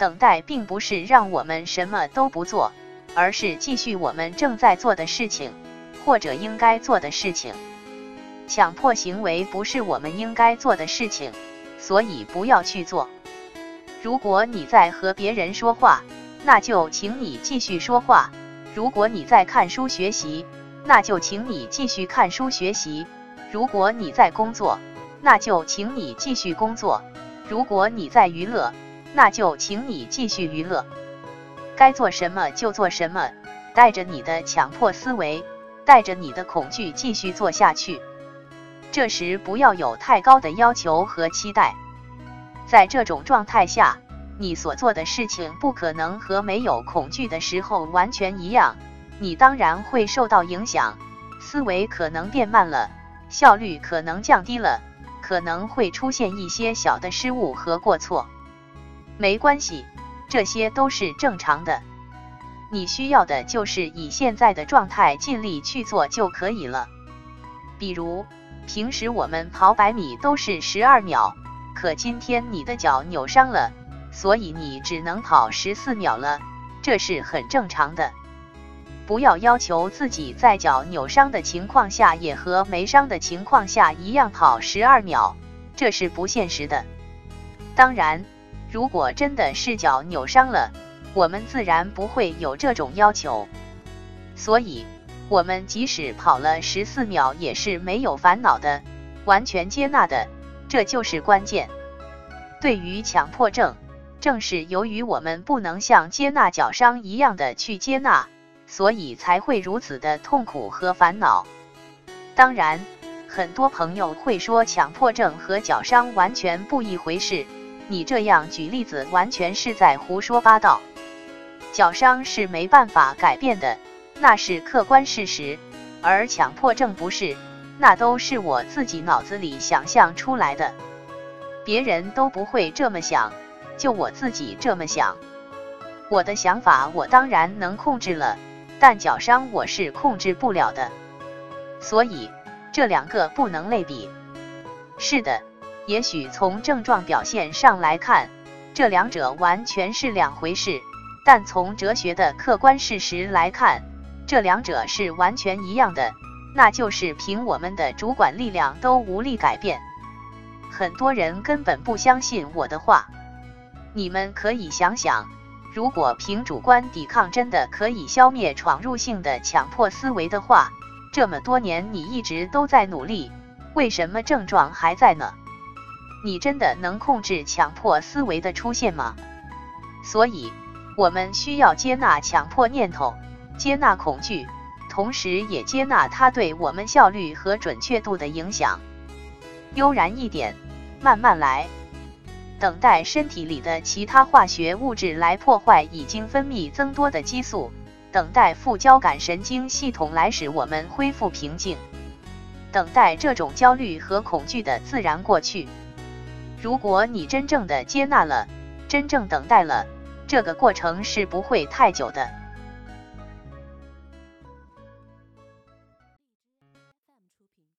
等待并不是让我们什么都不做，而是继续我们正在做的事情，或者应该做的事情。强迫行为不是我们应该做的事情，所以不要去做。如果你在和别人说话，那就请你继续说话；如果你在看书学习，那就请你继续看书学习；如果你在工作，那就请你继续工作；如果你在娱乐，那就请你继续娱乐。该做什么就做什么，带着你的强迫思维，带着你的恐惧继续做下去。这时不要有太高的要求和期待。在这种状态下，你所做的事情不可能和没有恐惧的时候完全一样。你当然会受到影响，思维可能变慢了，效率可能降低了，可能会出现一些小的失误和过错。没关系，这些都是正常的。你需要的就是以现在的状态尽力去做就可以了。比如，平时我们跑百米都是十二秒。可今天你的脚扭伤了，所以你只能跑十四秒了，这是很正常的。不要要求自己在脚扭伤的情况下也和没伤的情况下一样跑十二秒，这是不现实的。当然，如果真的是脚扭伤了，我们自然不会有这种要求。所以，我们即使跑了十四秒也是没有烦恼的，完全接纳的。这就是关键。对于强迫症，正是由于我们不能像接纳脚伤一样的去接纳，所以才会如此的痛苦和烦恼。当然，很多朋友会说强迫症和脚伤完全不一回事，你这样举例子完全是在胡说八道。脚伤是没办法改变的，那是客观事实，而强迫症不是。那都是我自己脑子里想象出来的，别人都不会这么想，就我自己这么想。我的想法我当然能控制了，但脚伤我是控制不了的，所以这两个不能类比。是的，也许从症状表现上来看，这两者完全是两回事，但从哲学的客观事实来看，这两者是完全一样的。那就是凭我们的主管力量都无力改变。很多人根本不相信我的话。你们可以想想，如果凭主观抵抗真的可以消灭闯入性的强迫思维的话，这么多年你一直都在努力，为什么症状还在呢？你真的能控制强迫思维的出现吗？所以，我们需要接纳强迫念头，接纳恐惧。同时也接纳它对我们效率和准确度的影响。悠然一点，慢慢来，等待身体里的其他化学物质来破坏已经分泌增多的激素，等待副交感神经系统来使我们恢复平静，等待这种焦虑和恐惧的自然过去。如果你真正的接纳了，真正等待了，这个过程是不会太久的。